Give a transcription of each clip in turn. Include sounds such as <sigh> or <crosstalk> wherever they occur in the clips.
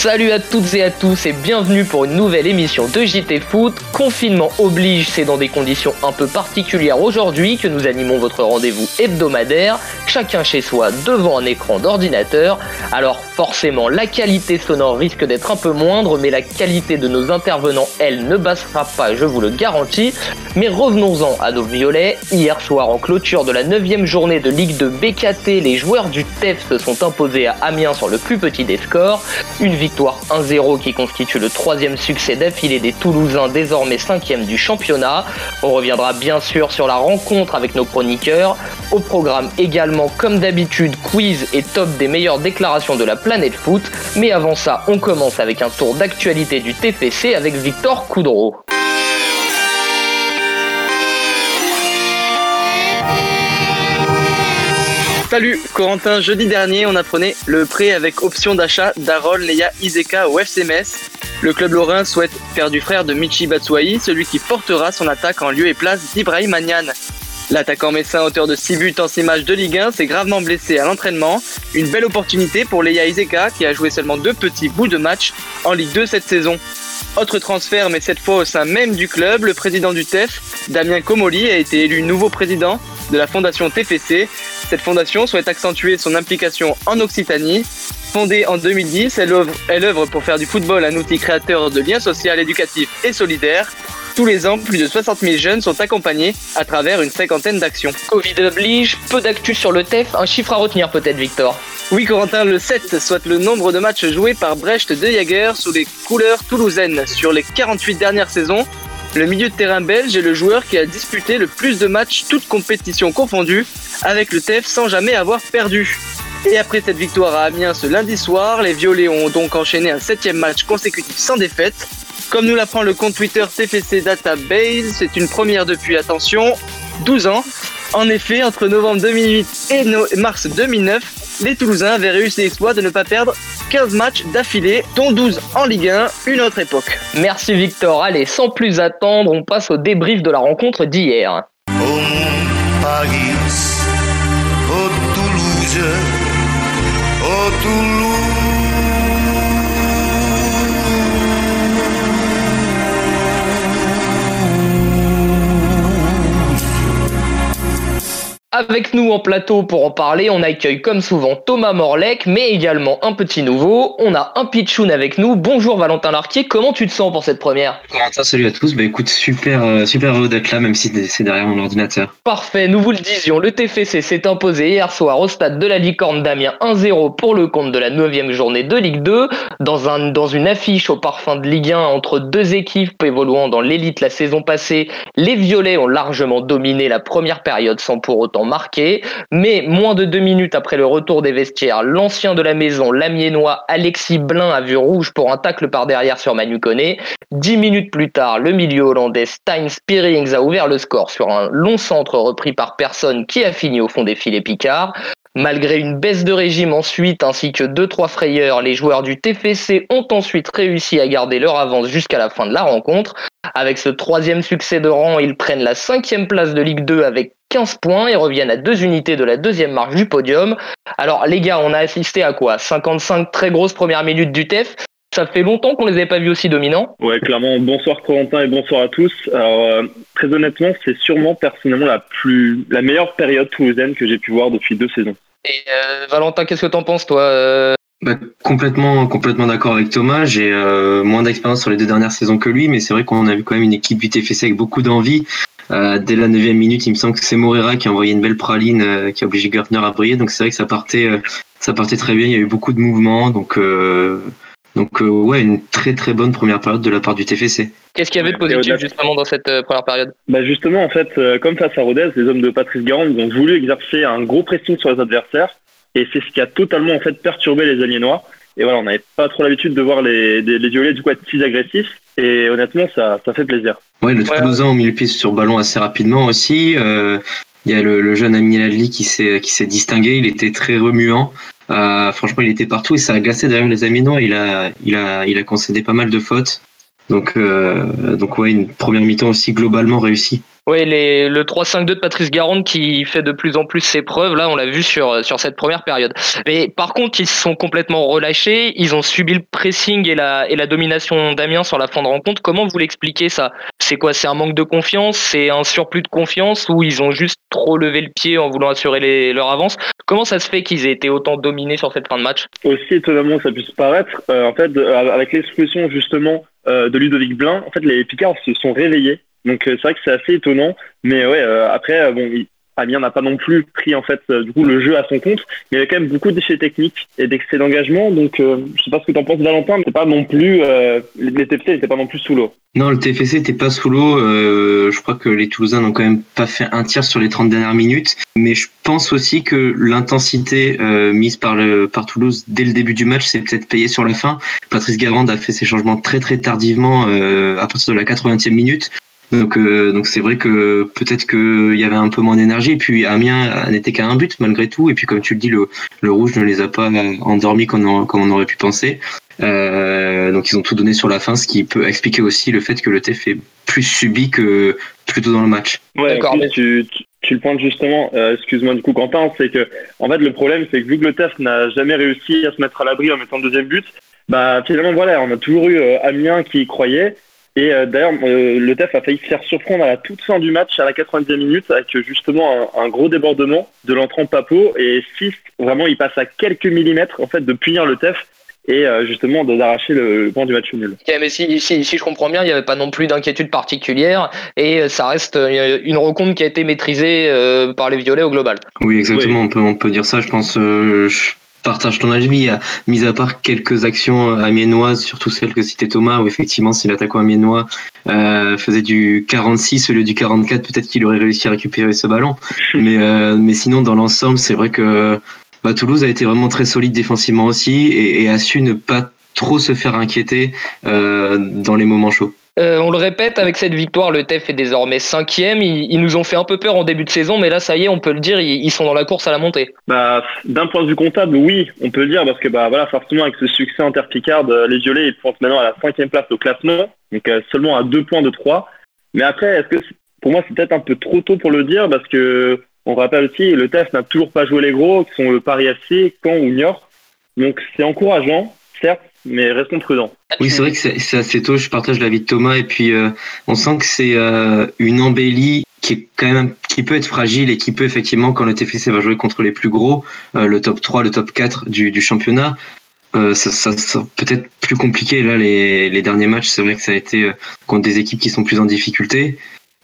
Salut à toutes et à tous et bienvenue pour une nouvelle émission de JT Foot. Confinement oblige, c'est dans des conditions un peu particulières aujourd'hui que nous animons votre rendez-vous hebdomadaire, chacun chez soi devant un écran d'ordinateur. Alors forcément, la qualité sonore risque d'être un peu moindre, mais la qualité de nos intervenants, elle, ne baissera pas, je vous le garantis. Mais revenons-en à nos violets. Hier soir, en clôture de la 9 journée de Ligue de BKT, les joueurs du TEF se sont imposés à Amiens sur le plus petit des scores. Une victoire 1-0 qui constitue le troisième succès d'affilée des Toulousains, désormais cinquième du championnat. On reviendra bien sûr sur la rencontre avec nos chroniqueurs. Au programme également, comme d'habitude, quiz et top des meilleures déclarations de la planète foot. Mais avant ça, on commence avec un tour d'actualité du TFC avec Victor Coudreau. Salut Corentin, jeudi dernier on apprenait le prêt avec option d'achat d'Arol Leia Izeka au FC Metz. Le club lorrain souhaite faire du frère de Michi Batshuayi, celui qui portera son attaque en lieu et place d'Ibrahim Magnan. L'attaquant messin, auteur de 6 buts en 6 matchs de Ligue 1, s'est gravement blessé à l'entraînement. Une belle opportunité pour Leia Izeka qui a joué seulement deux petits bouts de match en Ligue 2 cette saison. Autre transfert, mais cette fois au sein même du club, le président du TEF, Damien Comoli, a été élu nouveau président de la fondation TFC. Cette fondation souhaite accentuer son implication en Occitanie. Fondée en 2010, elle œuvre, elle œuvre pour faire du football un outil créateur de liens sociaux, éducatifs et solidaires. Tous les ans, plus de 60 000 jeunes sont accompagnés à travers une cinquantaine d'actions. Covid oblige, peu d'actu sur le TEF, un chiffre à retenir peut-être Victor. Oui, Corentin, le 7 soit le nombre de matchs joués par Brecht de Jager sous les couleurs toulousaines. Sur les 48 dernières saisons, le milieu de terrain belge est le joueur qui a disputé le plus de matchs, toutes compétitions confondues, avec le TEF sans jamais avoir perdu. Et après cette victoire à Amiens ce lundi soir, les Violets ont donc enchaîné un septième match consécutif sans défaite. Comme nous l'apprend le compte Twitter TFC Database, c'est une première depuis, attention, 12 ans. En effet, entre novembre 2008 et mars 2009, les Toulousains avaient réussi l'exploit de ne pas perdre 15 matchs d'affilée, dont 12 en Ligue 1, une autre époque. Merci Victor. Allez, sans plus attendre, on passe au débrief de la rencontre d'hier. Avec nous en plateau pour en parler, on accueille comme souvent Thomas Morlec, mais également un petit nouveau. On a un pitchoun avec nous. Bonjour Valentin Larquier, comment tu te sens pour cette première? Valentin, salut à tous. Bah écoute, super, euh, super heureux d'être là, même si c'est derrière mon ordinateur. Parfait, nous vous le disions, le TFC s'est imposé hier soir au stade de la Licorne d'Amiens 1-0 pour le compte de la 9 journée de Ligue 2, dans, un, dans une affiche au parfum de Ligue 1 entre deux équipes évoluant dans l'élite la saison passée. Les Violets ont largement dominé la première période sans pour autant marqué. Mais moins de deux minutes après le retour des vestiaires, l'ancien de la maison, l'amiénois Alexis Blin a vu rouge pour un tacle par derrière sur Manu Koné. Dix minutes plus tard, le milieu hollandais Stein Spearings a ouvert le score sur un long centre repris par personne qui a fini au fond des filets Picard. Malgré une baisse de régime ensuite ainsi que deux trois frayeurs, les joueurs du TFC ont ensuite réussi à garder leur avance jusqu'à la fin de la rencontre. Avec ce troisième succès de rang, ils prennent la cinquième place de Ligue 2 avec 15 points et reviennent à deux unités de la deuxième marche du podium. Alors les gars, on a assisté à quoi? 55 très grosses premières minutes du TEF. Ça fait longtemps qu'on les avait pas vus aussi dominants. Ouais, clairement. Bonsoir Corentin et bonsoir à tous. Alors euh, très honnêtement, c'est sûrement personnellement la plus, la meilleure période toulousaine que j'ai pu voir depuis deux saisons. Et euh, Valentin, qu'est-ce que t'en penses toi euh? Bah, complètement, complètement d'accord avec Thomas. J'ai moins d'expérience sur les deux dernières saisons que lui, mais c'est vrai qu'on a vu quand même une équipe du TFC avec beaucoup d'envie. Dès la neuvième minute, il me semble que c'est Morera qui a envoyé une belle praline qui a obligé Gertner à briller. Donc c'est vrai que ça partait, ça partait très bien. Il y a eu beaucoup de mouvements. Donc donc euh, ouais, une très très bonne première période de la part du TFC. Qu'est-ce qu'il y avait de positif justement dans cette euh, première période? Bah Justement, en fait, euh, comme face à Rodez, les hommes de Patrice Garand ont voulu exercer un gros pressing sur les adversaires et c'est ce qui a totalement en fait perturbé les Aliénois. Et voilà, on n'avait pas trop l'habitude de voir les, les, violets du coup être si agressifs et honnêtement, ça, ça fait plaisir. Ouais, le Toulousain ont mis le pied sur ballon assez rapidement aussi. Il y a le, le jeune Ami Ladli qui s'est qui s'est distingué, il était très remuant. Euh, franchement, il était partout et ça a glacé derrière les Aminois. Il a, il a, il a concédé pas mal de fautes. Donc, donc ouais, une première mi-temps aussi globalement réussie. Oui, le 3-5-2 de Patrice Garande qui fait de plus en plus ses preuves, là on l'a vu sur, sur cette première période. Mais par contre, ils se sont complètement relâchés, ils ont subi le pressing et la, et la domination d'Amiens sur la fin de rencontre. Comment vous l'expliquez ça? C'est quoi? C'est un manque de confiance? C'est un surplus de confiance ou ils ont juste trop levé le pied en voulant assurer leur avance? Comment ça se fait qu'ils aient été autant dominés sur cette fin de match? Aussi étonnamment ça puisse paraître, euh, en fait, euh, avec l'expulsion justement euh, de Ludovic Blin, en fait les Picards se sont réveillés donc euh, c'est vrai que c'est assez étonnant. Mais ouais, euh, après, euh, bon, Amiens n'a pas non plus pris en fait du coup le jeu à son compte, mais il y avait quand même beaucoup d'essais techniques et d'excès d'engagement. Donc je sais pas ce que tu en penses Valentin, mais pas non plus les TFC n'étaient pas non plus sous l'eau. Non, le TFC n'était pas sous l'eau. je crois que les Toulousains n'ont quand même pas fait un tiers sur les 30 dernières minutes, mais je pense aussi que l'intensité mise par le par Toulouse dès le début du match s'est peut-être payée sur la fin. Patrice Garande a fait ses changements très très tardivement à partir de la 80e minute. Donc euh, donc c'est vrai que peut-être qu'il y avait un peu moins d'énergie. Et puis Amiens n'était qu'à un but malgré tout. Et puis comme tu le dis, le, le rouge ne les a pas endormis comme on, comme on aurait pu penser. Euh, donc ils ont tout donné sur la fin, ce qui peut expliquer aussi le fait que le TEF est plus subi que plutôt dans le match. Ouais, d'accord. Mais tu, tu, le pointes justement. Euh, excuse-moi du coup Quentin, c'est que en fait le problème c'est que vu que le TEF n'a jamais réussi à se mettre à l'abri en mettant le deuxième but, bah finalement voilà, on a toujours eu Amiens qui y croyait. Et euh, d'ailleurs, euh, le TEF a failli se faire surprendre à la toute fin du match, à la 90e minute, avec justement un, gros débordement de l'entrant Papo. Et si vraiment, il passe à quelques millimètres en fait de punir le TEF et euh, justement d'arracher le, point du match nul. mais si, si, si, je comprends bien, il n'y avait pas non plus d'inquiétude particulière et ça reste une rencontre qui a été maîtrisée par les Violets au global. Oui, exactement, On, peut, on peut dire ça. Je pense, partage ton avis, mis à part quelques actions amiénoises, surtout celles que citait Thomas, où effectivement, si l'attaquant amiénois euh, faisait du 46 au lieu du 44, peut-être qu'il aurait réussi à récupérer ce ballon. <laughs> Mais, euh, mais sinon, dans l'ensemble, c'est vrai que bah, Toulouse a été vraiment très solide défensivement aussi et, a su ne pas trop se faire inquiéter euh, dans les moments chauds. Euh, on le répète, avec cette victoire, le TEF est désormais cinquième. Ils, ils, nous ont fait un peu peur en début de saison, mais là, ça y est, on peut le dire, ils, sont dans la course à la montée. Bah, D'un point de vue comptable, oui, on peut le dire, parce que bah, voilà, forcément, avec ce succès interpicard, euh, les Violets ils pointent maintenant à la cinquième place au classement, donc euh, seulement à deux points de trois. Mais après, est-ce que pour moi, c'est peut-être un peu trop tôt pour le dire, parce que on rappelle aussi, le TEF n'a toujours pas joué les gros, qui sont le Paris FC, Caen ou Niort. Donc c'est encourageant, certes, mais restons prudents. Oui, c'est vrai que c'est assez tôt. Je partage l'avis de Thomas et puis euh, on sent que c'est euh, une embellie qui est quand même qui peut être fragile et qui peut effectivement quand le TFC va jouer contre les plus gros, euh, le top 3, le top 4 du, championnat. ça, ça, peut-être plus compliqué là les, derniers matchs. C'est vrai que ça a été contre des équipes qui sont plus en difficulté.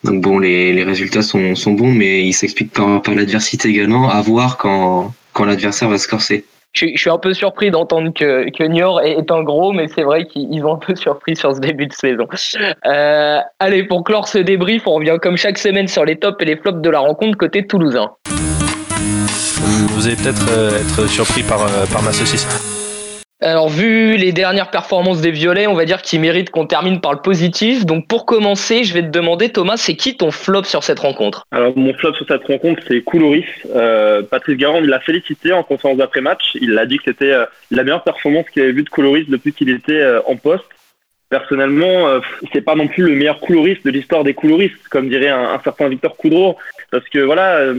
Donc bon, les, résultats sont, bons, mais ils s'expliquent par, l'adversité également. À voir quand l'adversaire va se corser je, suis un peu surpris d'entendre que, que Niort est, un gros, mais c'est vrai qu'ils ont un peu surpris sur ce début de saison. Euh, allez, pour clore ce débrief, on revient comme chaque semaine sur les tops et les flops de la rencontre côté toulousain. Vous allez peut-être euh, être surpris par, euh, par ma saucisse. Alors, vu les dernières performances des Violets, on va dire qu'ils méritent qu'on termine par le positif. Donc, pour commencer, je vais te demander, Thomas, c'est qui ton flop sur cette rencontre? Alors, mon flop sur cette rencontre, c'est Coulouris. Euh, Patrice Garand, il l'a félicité en conférence d'après-match. Il a dit que c'était euh, la meilleure performance qu'il avait vue de Coulouris depuis qu'il était euh, en poste. Personnellement, euh, c'est pas non plus le meilleur Coulouris de l'histoire des Coulouris, comme dirait un, certain Victor Coudreau. Parce que, voilà,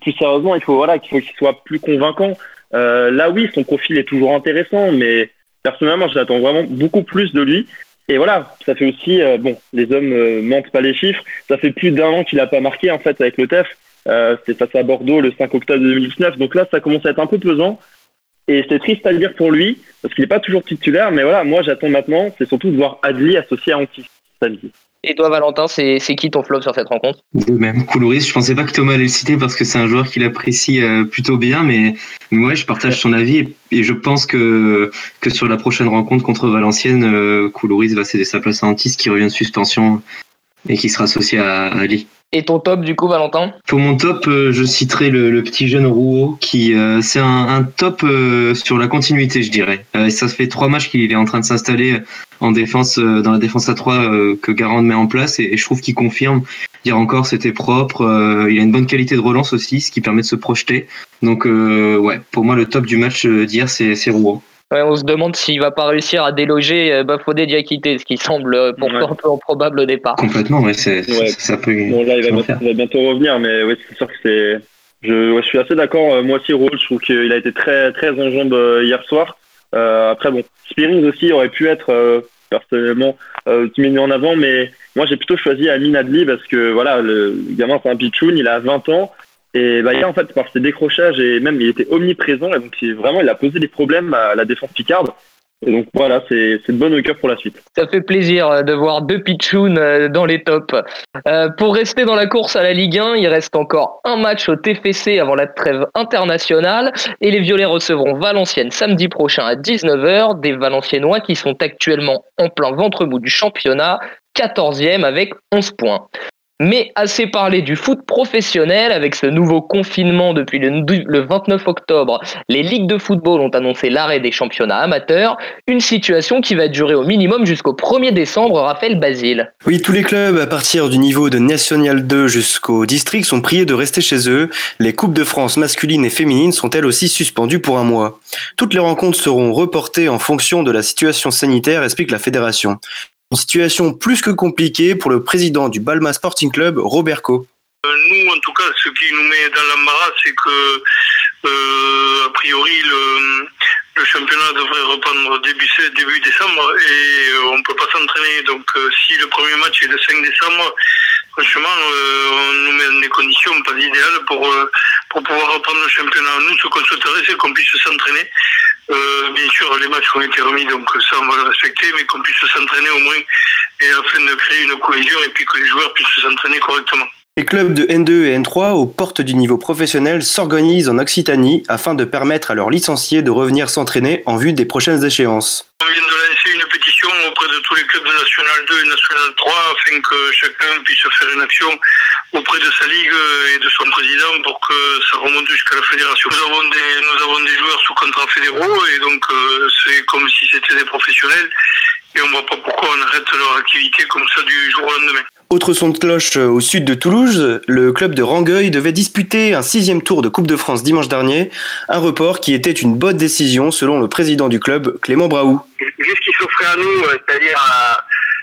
plus sérieusement, il faut voilà, qu'il soit plus convaincant. Euh, là, oui, son profil est toujours intéressant, mais personnellement, j'attends vraiment beaucoup plus de lui. Et voilà, ça fait aussi, euh, bon, les hommes euh, mentent pas les chiffres. Ça fait plus d'un an qu'il n'a pas marqué en fait avec le TEF. C'était face à Bordeaux le 5 octobre 2019. Donc là, ça commence à être un peu pesant. Et c'est triste à le dire pour lui, parce qu'il n'est pas toujours titulaire. Mais voilà, moi, j'attends maintenant, c'est surtout de voir Adli associé à Antis samedi. Et toi, Valentin, c'est qui ton flop sur cette rencontre? De même, Coulouris. Je pensais pas que Thomas allait le citer parce que c'est un joueur qu'il apprécie euh, plutôt bien, mais, moi, je partage son avis et, je pense que, que sur la prochaine rencontre contre Valenciennes, euh, Coulouris va céder sa place à Antis qui revient de suspension et qui sera associé à Ali. Et ton top du coup, Valentin? Pour mon top, euh, je citerai le, petit jeune Rouault qui euh, c'est un, top euh, sur la continuité, je dirais. ça fait trois matchs qu'il est en train de s'installer en défense, dans la défense à trois que Garand met en place et, je trouve qu'il confirme. Hier encore, c'était propre. il a une bonne qualité de relance aussi, ce qui permet de se projeter. Donc ouais, pour moi le top du match d'hier, c'est Rouault. Ouais, on se demande s'il va pas réussir à déloger euh, Bafodé Diakité, ce qui semble euh, pourtant Ouais. un peu improbable au départ. Complètement, ouais, c'est, Ouais. ça peut. Bon, là, il va, bientôt, il va bientôt revenir, mais oui, c'est sûr que c'est. Je, ouais, je suis assez d'accord. euh, Moi aussi, Rose, je trouve qu'il a été très, très en jambes euh, hier soir. Euh, après, bon, Spearings aussi aurait pu être euh, personnellement euh, mis en avant, mais moi, j'ai plutôt choisi Amin Adli parce que voilà, le, gamin, c'est un pitchoun, il a 20 ans. Et bah, hier, en fait, par ses décrochages et même, il était omniprésent. Et donc, il- vraiment, il a posé des problèmes à la défense picarde. Et donc, voilà, c'est de bonne cœur pour la suite. Ça fait plaisir euh, de voir deux pitchouns euh, dans les tops. Euh, pour rester dans la course à la Ligue 1, il reste encore un match au TFC avant la trêve internationale et les Violets recevront Valenciennes samedi prochain à 19h, des Valenciennois qui sont actuellement en plein ventre mou du championnat, 14e avec 11 points. Mais assez parlé du foot professionnel avec ce nouveau confinement depuis le, le 29 octobre. Les ligues de football ont annoncé l'arrêt des championnats amateurs, une situation qui va durer au minimum jusqu'au 1er décembre, Raphaël Basile. Oui, tous les clubs à partir du niveau de National 2 jusqu'au district sont priés de rester chez eux. Les Coupes de France masculines et féminines sont elles aussi suspendues pour un mois. Toutes les rencontres seront reportées en fonction de la situation sanitaire, explique la fédération. Une situation plus que compliquée pour le président du Balma Sporting Club, Robert Co. Euh, Nous, en tout cas, ce qui nous met dans l'embarras, c'est que, euh, a priori, le, championnat devrait reprendre début, décembre et euh, on ne peut pas s'entraîner. Donc, si le premier match est le 5 décembre, franchement, on nous met dans des conditions pas idéales pour, pour pouvoir reprendre le championnat. Nous, ce qu'on souhaiterait, c'est qu'on puisse s'entraîner. Euh, bien sûr, les matchs ont été remis, donc ça, on va le respecter, mais qu'on puisse s'entraîner au moins et afin de créer une cohésion et puis que les joueurs puissent s'entraîner correctement. Les clubs de N2 et N3 aux portes du niveau professionnel s'organisent en Occitanie afin de permettre à leurs licenciés de revenir s'entraîner en vue des prochaines échéances. On vient de lancer une pétition auprès de tous les clubs de National 2 et National 3 afin que chacun puisse faire une action auprès de sa ligue et de son président pour que ça remonte jusqu'à la fédération. Nous avons des, joueurs sous contrat fédéraux et donc euh, c'est comme si c'était des professionnels et on ne voit pas pourquoi on arrête leur activité comme ça du jour au lendemain. Autre son de cloche euh, au sud de Toulouse, le club de Rangueil devait disputer un sixième tour de Coupe de France dimanche dernier, un report qui était une bonne décision selon le président du club, Clément Braou.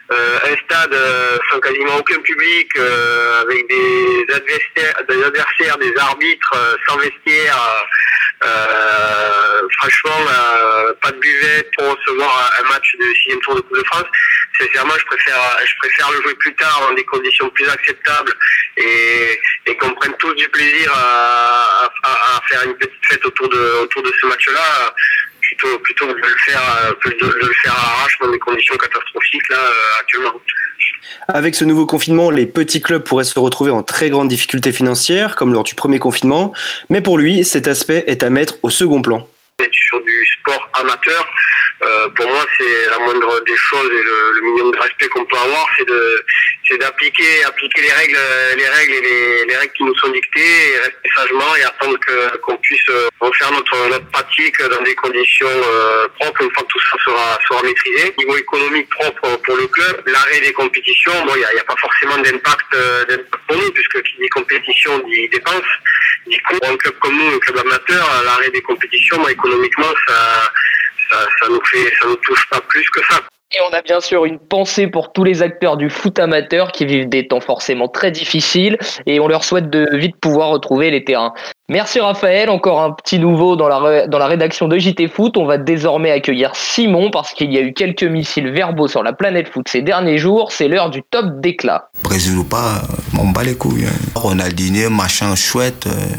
Un stade euh, sans quasiment aucun public, euh, avec des adversaires, des, adversaires, des arbitres, euh, sans vestiaire, euh, franchement, euh, pas de buvette pour recevoir un match de sixième tour de Coupe de France. Sincèrement, je préfère, je préfère le jouer plus tard dans des conditions plus acceptables et, et qu'on prenne tous du plaisir à, à- à faire une petite fête autour de, autour de ce match-là plutôt plutôt que de le faire euh, que de, de le faire à l'arrache dans des conditions catastrophiques là euh, actuellement. Avec ce nouveau confinement, les petits clubs pourraient se retrouver en très grande difficulté financière, comme lors du premier confinement, mais pour lui, cet aspect est à mettre au second plan. Sur du sport amateur, euh, pour moi c'est la moindre des choses et le, le minimum de respect qu'on peut avoir, c'est de c'est d'appliquer appliquer les règles les règles et les, les règles qui nous sont dictées et rester sagement et attendre que qu'on puisse euh, refaire notre notre pratique dans des conditions euh, propres une fois que tout ça sera sera maîtrisé. Niveau économique propre pour le club, l'arrêt des compétitions, bon il y a, y a pas forcément d'impact euh, d'impact pour nous puisque qui dit compétition dit dépense. Du coup, un club comme nous, un club amateur, l'arrêt des compétitions, moi, économiquement, ça, ça, ça nous fait, ça nous touche pas plus que ça. Et on a bien sûr une pensée pour tous les acteurs du foot amateur qui vivent des temps forcément très difficiles et on leur souhaite de vite pouvoir retrouver les terrains. Merci Raphaël, encore un petit nouveau dans la, dans la rédaction de JT Foot. On va désormais accueillir Simon parce qu'il y a eu quelques missiles verbaux sur la planète foot ces derniers jours. C'est l'heure du top d'éclat. Brésil ou pas, euh, m'en bats les couilles. hein. Ronaldinho, machin chouette, euh,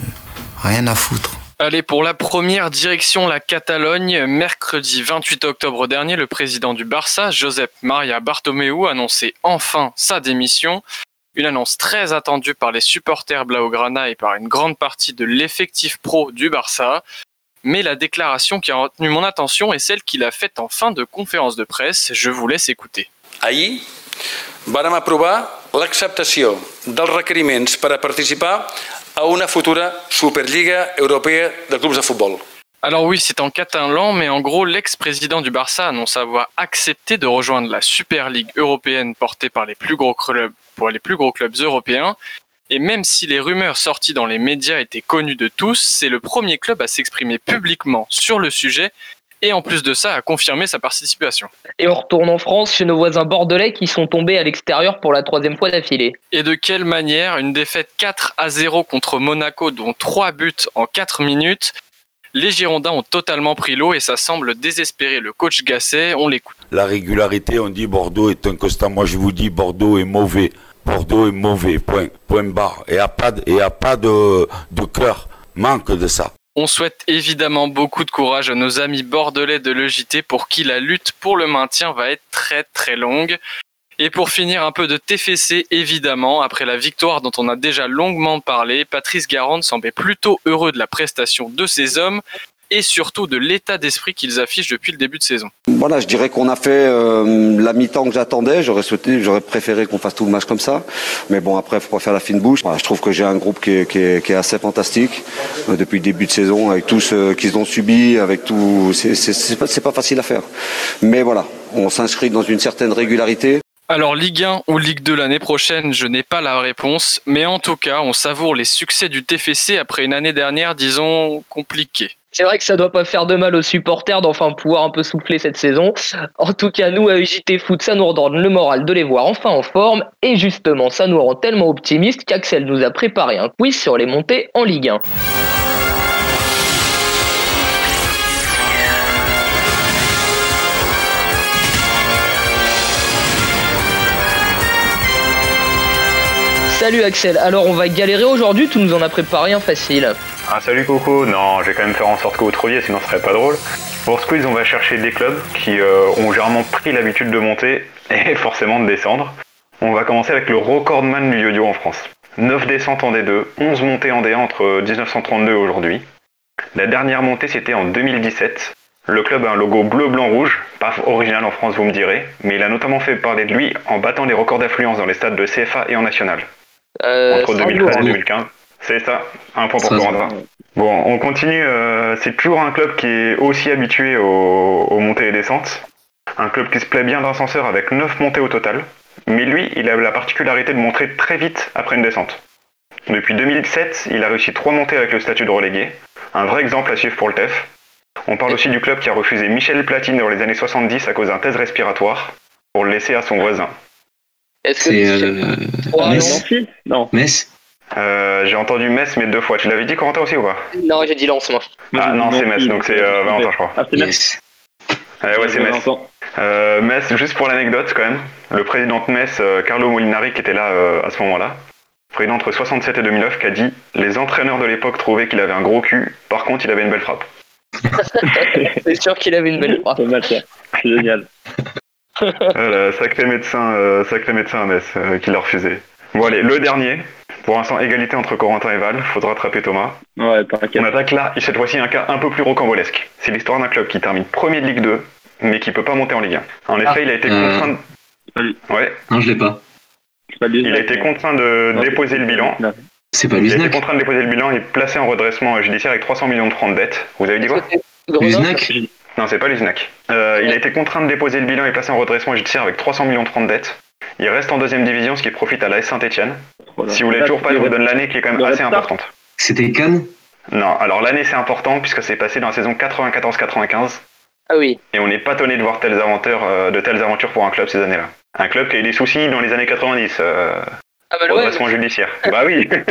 rien à foutre. Allez, pour la première, direction la Catalogne. Mercredi 28 octobre dernier, le président du Barça, Josep Maria Bartomeu, annonçait enfin sa démission. Une annonce très attendue par les supporters Blaugrana et par une grande partie de l'effectif pro du Barça. Mais la déclaration qui a retenu mon attention est celle qu'il a faite en fin de conférence de presse. Je vous laisse écouter. Aprovar l'acceptació dels requeriments per participar a una futura Superliga Europea de clubs de futbol. Alors oui, c'est en catalan, mais en gros, l'ex-président du Barça annonce avoir accepté de rejoindre la Super League européenne portée par les plus gros clubs pour les plus gros clubs européens. Et même si les rumeurs sorties dans les médias étaient connues de tous, c'est le premier club à s'exprimer publiquement sur le sujet et en plus de ça a confirmé sa participation. Et on retourne en France chez nos voisins bordelais qui sont tombés à l'extérieur pour la troisième fois d'affilée. Et de quelle manière Une défaite 4 à 0 contre Monaco, dont 3 buts en 4 minutes. Les Girondins ont totalement pris l'eau et ça semble désespérer le coach Gasset. On l'écoute. La régularité, on dit Bordeaux est un constant. Moi, je vous dis Bordeaux est mauvais. Bordeaux est mauvais. Point, point barre. Et il n'y a pas, et a pas de, de cœur. Manque de ça. On souhaite évidemment beaucoup de courage à nos amis bordelais de l'EJT pour qui la lutte pour le maintien va être très très longue. Et pour finir, un peu de TFC évidemment. Après la victoire dont on a déjà longuement parlé, Patrice Garande semblait plutôt heureux de la prestation de ses hommes et surtout de l'état d'esprit qu'ils affichent depuis le début de saison. Voilà, je dirais qu'on a fait euh, la mi-temps que j'attendais. J'aurais souhaité, j'aurais préféré qu'on fasse tout le match comme ça. Mais bon, après, il faut pas faire la fine bouche. Je trouve que j'ai un groupe qui est, qui est, qui est assez fantastique euh, depuis le début de saison, avec tout ce qu'ils ont subi, avec tout. C'est, pas, pas facile à faire. Mais voilà, on s'inscrit dans une certaine régularité. Alors Ligue 1 ou Ligue 2 l'année prochaine, je n'ai pas la réponse, mais en tout cas, on savoure les succès du TFC après une année dernière, disons, compliquée. C'est vrai que ça doit pas faire de mal aux supporters d'enfin pouvoir un peu souffler cette saison. En tout cas, nous, à UJT Foot, ça nous redonne le moral de les voir enfin en forme. Et justement, ça nous rend tellement optimistes qu'Axel nous a préparé un quiz sur les montées en Ligue 1. Salut Axel, alors on va galérer aujourd'hui, tu nous en as préparé un facile. Ah salut Coco, non, je vais quand même faire en sorte que vous trouviez, sinon ce serait pas drôle. Pour quiz, on va chercher des clubs qui euh, ont généralement pris l'habitude de monter <laughs> et forcément de descendre. On va commencer avec le recordman du yo-yo en France. 9 descentes en D2, 11 montées en D1 entre 1932 et aujourd'hui. La dernière montée c'était en 2017. Le club a un logo bleu-blanc-rouge, pas original en France vous me direz, mais il a notamment fait parler de lui en battant les records d'affluence dans les stades de CFA et en national. Euh, entre 2013 et 2015. C'est ça, un point pour Corentin. Bon, on continue. euh, c'est toujours un club qui est aussi habitué aux, aux montées et descentes. Un club qui se plaît bien d'ascenseur avec 9 montées au total. Mais lui, il a la particularité de montrer très vite après une descente. Depuis 2007, il a réussi 3 montées avec le statut de relégué. Un vrai exemple à suivre pour le TEF. On parle aussi du club qui a refusé Michel Platine dans les années 70 à cause d'un test respiratoire pour le laisser à son voisin. Est-ce C'est euh, Ouais, Metz. Nancy Non. Metz Euh, J'ai entendu Metz, mais deux fois. Tu l'avais dit, Corentin aussi ou pas Non, j'ai dit Lens, moi. Ah non, c'est Metz, donc c'est euh, Valentin, je crois. Ah, c'est Metz. Yes. Eh ouais, c'est Metz. Euh, Metz, juste pour l'anecdote quand même, le président de Metz, euh, Carlo Molinari, qui était là euh, à ce moment-là, président entre 67 et 2009, qui a dit Les entraîneurs de l'époque trouvaient qu'il avait un gros cul, par contre il avait une belle frappe. <laughs> C'est sûr qu'il avait une belle <laughs> frappe. C'est génial. Voilà, sacré médecin, euh, sacré médecin à Metz, euh, qui l'a refusé. Bon allez, le dernier. Pour l'instant, égalité entre Corentin et Val, faudra attraper Thomas. Ouais, t'inquiète. On attaque là, et cette fois-ci un cas un peu plus rocambolesque. C'est l'histoire d'un club qui termine premier de Ligue 2, mais qui peut pas monter en Ligue 1. En effet, Ah. il a été Euh. contraint de... Ouais, Non, je l'ai pas. C'est pas il a été contraint de Non, déposer le bilan. C'est pas Il a été contraint de déposer le bilan et placé en redressement judiciaire avec 300 millions de francs de dette. Vous avez dit quoi Luznac Non, c'est pas l'USNAC. Euh, il a été contraint de déposer le bilan et placé en redressement judiciaire avec 300 millions de francs de dette. Il reste en deuxième division, ce qui profite à l'AS Saint-Etienne. Si vous voulez toujours pas, je vous donne l'année qui est quand même assez importante. C'était Cannes? Non, alors l'année c'est important puisque c'est passé dans la saison 94-95 Ah oui. et on n'est pas étonné de voir telles aventures, euh, de telles aventures pour un club ces années-là. Un club qui a eu des soucis dans les années 90, euh, Ah bah ouais. redressement judiciaire. bah oui, <laughs> Ouais.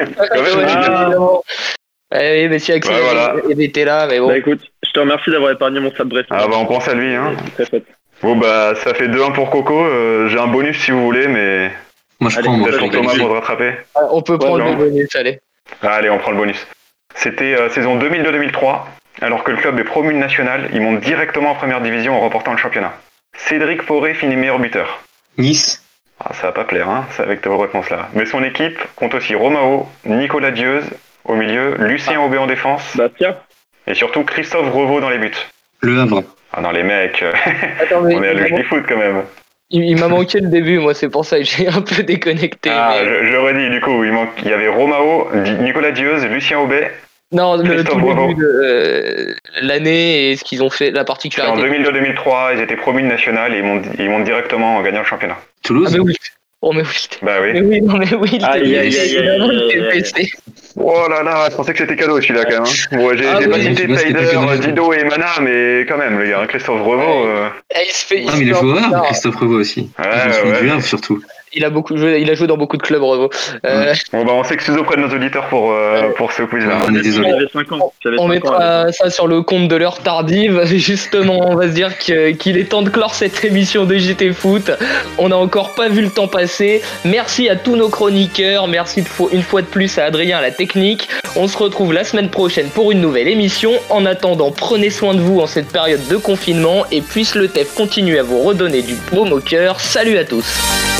Ouais, oui, mais si Axel voilà. avait été là, mais bon. Bah écoute, te remercie d'avoir épargné mon stade Brest. Ah bah on pense à lui, hein. Très. Bon bah ça fait 2-1 pour Coco, euh, j'ai un bonus si vous voulez, mais Moi, je Allez, prends. Peut-être Thomas pour te rattraper. Ah, On peut prendre non. le bonus, allez. Ah, allez, on prend le bonus. C'était euh, saison 2002-2003, alors que le club est promu de national, il monte directement en première division en remportant le championnat. Cédric Fauré finit meilleur buteur. Nice. Ah, ça va pas plaire, hein, avec tes réponses là. Mais son équipe compte aussi Romao, Nicolas Dieuse au milieu, Lucien Aubé en défense, Bah tiens, et surtout Christophe Revaux dans les buts. Le Havre. Ah non, les mecs, euh, <laughs> Attends, mais on est à l'âge du foot quand même. il, il m'a manqué le début, moi, c'est pour ça que j'ai un peu déconnecté. Ah, mais- je, je redis, du coup, il, manque, il y avait Romao, Nicolas Dieuse, Lucien Aubé. Non, le tout début de euh, l'année et ce qu'ils ont fait, la En particularité. 2002-2003, ils étaient promus de national et ils montent, ils montent directement en gagnant le championnat. Ah, Toulouse mais oui. Oh, mais oui. Bah oui. Mais oui, non, mais oui, Aïe, aïe, TFC, aïe. Oh là là, je pensais que c'était cadeau celui-là quand même. hein. Bon, j'ai Ah pas oui, cité comme Dido et Mana, mais quand même, les gars, hein, Christophe Revaux. euh, il se fait, il Ah, se mais il Havre, tard. Christophe Revaux aussi. Ouais, Je me souviens ouais. surtout. Il a beaucoup joué, il a joué dans beaucoup de clubs, Revo. Euh, <laughs> Bon bah on s'excuse auprès de nos auditeurs pour, euh, pour ce quiz là. On est désolé. J'avais 5 ans. J'avais On 5 ans. mettra ça sur le compte de l'heure tardive. <laughs> Justement, on va se dire qu'il est temps de clore cette émission de JT Foot. On n'a encore pas vu le temps passer. Merci à tous nos chroniqueurs. Merci une fois de plus à Adrien à la technique. On se retrouve la semaine prochaine pour une nouvelle émission. En attendant, prenez soin de vous en cette période de confinement et puisse le TEF continuer à vous redonner du baume au cœur. Salut à tous.